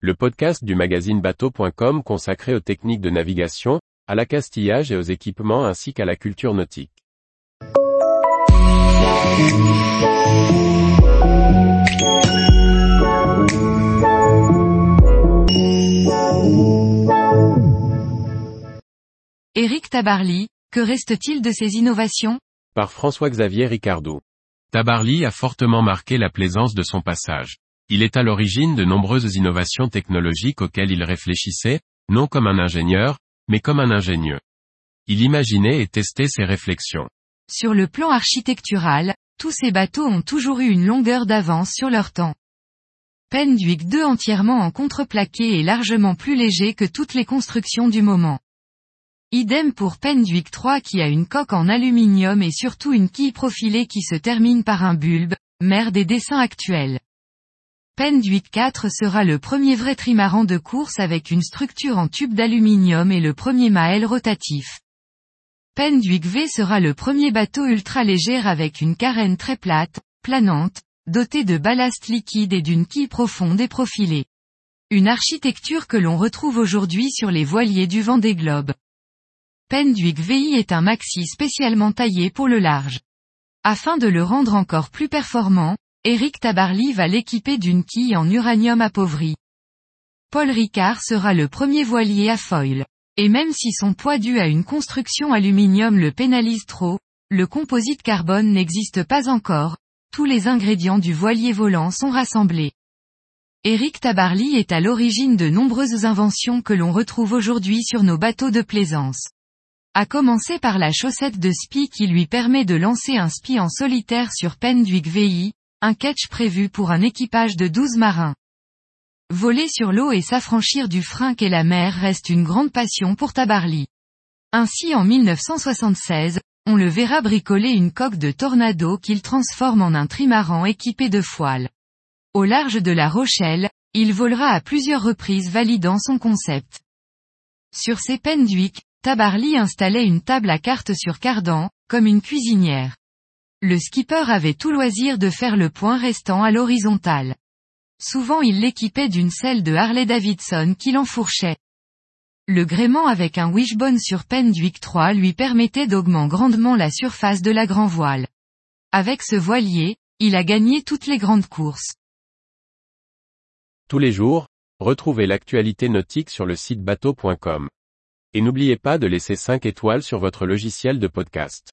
le podcast du magazine bateau.com consacré aux techniques de navigation, à l'accastillage et aux équipements ainsi qu'à la culture nautique. Éric Tabarly, que reste-t-il de ces innovations? Par François-Xavier Ricardou. Tabarly a fortement marqué la plaisance de son passage. Il est à l'origine de nombreuses innovations technologiques auxquelles il réfléchissait, non comme un ingénieur, mais comme un ingénieux. Il imaginait et testait ses réflexions. Sur le plan architectural, tous ces bateaux ont toujours eu une longueur d'avance sur leur temps. Penduic 2 entièrement en contreplaqué est largement plus léger que toutes les constructions du moment. Idem pour Penduic 3 qui a une coque en aluminium et surtout une quille profilée qui se termine par un bulbe, mère des dessins actuels. Penduic 4 sera le premier vrai trimaran de course avec une structure en tube d'aluminium et le premier maël rotatif. Penduic V sera le premier bateau ultra léger avec une carène très plate, planante, dotée de ballast liquide et d'une quille profonde et profilée. Une architecture que l'on retrouve aujourd'hui sur les voiliers du vent des globes. Penduic VI est un maxi spécialement taillé pour le large. Afin de le rendre encore plus performant, Eric Tabarly va l'équiper d'une quille en uranium appauvri. Paul Ricard sera le premier voilier à foil. Et même si son poids dû à une construction aluminium le pénalise trop, le composite carbone n'existe pas encore, tous les ingrédients du voilier volant sont rassemblés. Eric Tabarly est à l'origine de nombreuses inventions que l'on retrouve aujourd'hui sur nos bateaux de plaisance. A commencer par la chaussette de spi qui lui permet de lancer un spi en solitaire sur Penduic VI, un catch prévu pour un équipage de 12 marins. Voler sur l'eau et s'affranchir du frein qu'est la mer reste une grande passion pour Tabarly. Ainsi en 1976, on le verra bricoler une coque de tornado qu'il transforme en un trimaran équipé de foiles. Au large de la Rochelle, il volera à plusieurs reprises validant son concept. Sur ses Penduic, Tabarly installait une table à cartes sur cardan, comme une cuisinière. Le skipper avait tout loisir de faire le point restant à l'horizontale. Souvent il l'équipait d'une selle de Harley-Davidson qui l'enfourchait. Le gréement avec un wishbone sur Penduic 3 lui permettait d'augmenter grandement la surface de la grand voile. Avec ce voilier, il a gagné toutes les grandes courses. Tous les jours, retrouvez l'actualité nautique sur le site bateau.com. Et n'oubliez pas de laisser 5 étoiles sur votre logiciel de podcast.